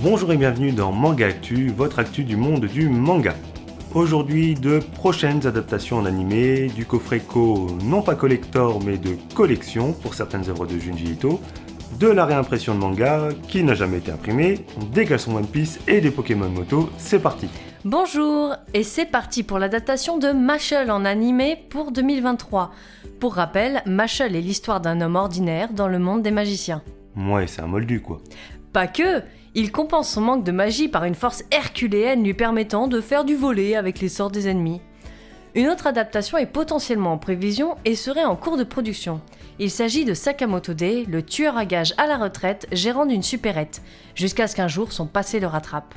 Bonjour et bienvenue dans Manga Actu, votre actu du monde du manga. Aujourd'hui, de prochaines adaptations en animé, du coffret co non pas collector mais de collection pour certaines œuvres de Junji Ito, de la réimpression de manga qui n'a jamais été imprimé, des caleçons One Piece et des Pokémon Moto, c'est parti Bonjour, et c'est parti pour l'adaptation de Mashal en animé pour 2023. Pour rappel, Mashal est l'histoire d'un homme ordinaire dans le monde des magiciens. Ouais, c'est un moldu quoi. Pas que Il compense son manque de magie par une force herculéenne lui permettant de faire du volet avec les sorts des ennemis. Une autre adaptation est potentiellement en prévision et serait en cours de production. Il s'agit de Sakamoto Day, le tueur à gages à la retraite, gérant d'une supérette, jusqu'à ce qu'un jour son passé le rattrape.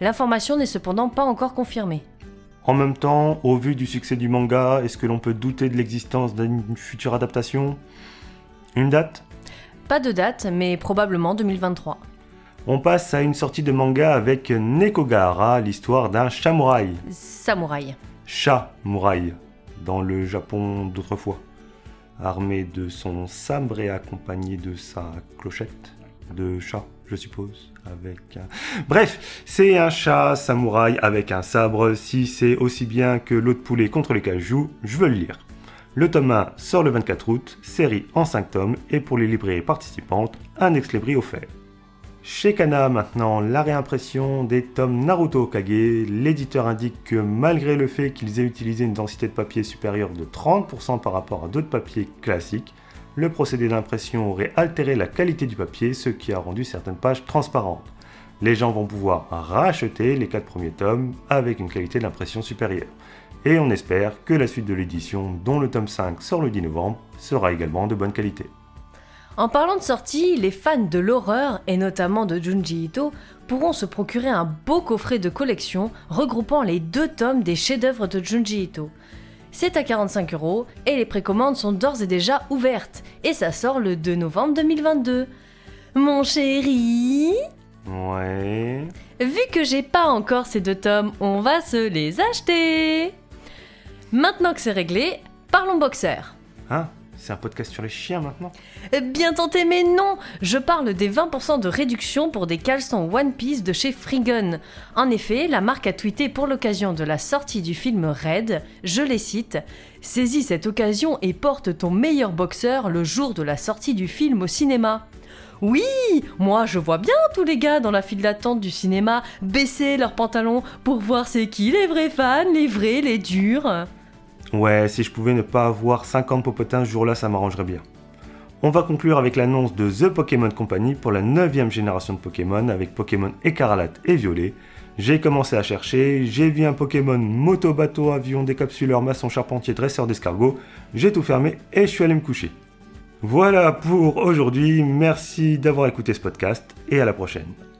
L'information n'est cependant pas encore confirmée. En même temps, au vu du succès du manga, est-ce que l'on peut douter de l'existence d'une future adaptation? Une date? Pas de date, mais probablement 2023. On passe à une sortie de manga avec Nekogahara, l'histoire d'un samouraï. Samouraï. Chat-mouraï, dans le Japon d'autrefois. Armé de son sabre et accompagné de sa clochette de chat, je suppose. Avec un... Bref, c'est un chat samouraï avec un sabre. Si c'est aussi bien que l'autre poulet contre les cajous, je veux le lire. Le tome 1 sort le 24 août, série en 5 tomes, et pour les librairies participantes, un ex-libris offert. Chez Kana maintenant, la réimpression des tomes Naruto Kage, l'éditeur indique que malgré le fait qu'ils aient utilisé une densité de papier supérieure de 30% par rapport à d'autres papiers classiques, le procédé d'impression aurait altéré la qualité du papier, ce qui a rendu certaines pages transparentes. Les gens vont pouvoir racheter les 4 premiers tomes avec une qualité d'impression supérieure. Et on espère que la suite de l'édition, dont le tome 5 sort le 10 novembre, sera également de bonne qualité. En parlant de sortie, les fans de l'horreur, et notamment de Junji Ito, pourront se procurer un beau coffret de collection regroupant les deux tomes des chefs-d'œuvre de Junji Ito. C'est à 45 euros et les précommandes sont d'ores et déjà ouvertes, et ça sort le 2 novembre 2022. Mon chéri Ouais. Vu que j'ai pas encore ces deux tomes, on va se les acheter Maintenant que c'est réglé, parlons boxer. Hein? C'est un podcast sur les chiens maintenant Bien tenté, mais non Je parle des 20% de réduction pour des caleçons One Piece de chez Freegun. En effet, la marque a tweeté pour l'occasion de la sortie du film Red, je les cite, Saisis cette occasion et porte ton meilleur boxeur le jour de la sortie du film au cinéma. Oui, moi je vois bien tous les gars dans la file d'attente du cinéma baisser leurs pantalons pour voir c'est qui les vrais fans, les vrais, les durs. Ouais, si je pouvais ne pas avoir 50 popotins ce jour-là, ça m'arrangerait bien. On va conclure avec l'annonce de The Pokémon Company pour la 9ème génération de Pokémon avec Pokémon écarlate et violet. J'ai commencé à chercher, j'ai vu un Pokémon moto, bateau, avion, décapsuleur, maçon, charpentier, dresseur d'escargot, j'ai tout fermé et je suis allé me coucher. Voilà pour aujourd'hui, merci d'avoir écouté ce podcast et à la prochaine.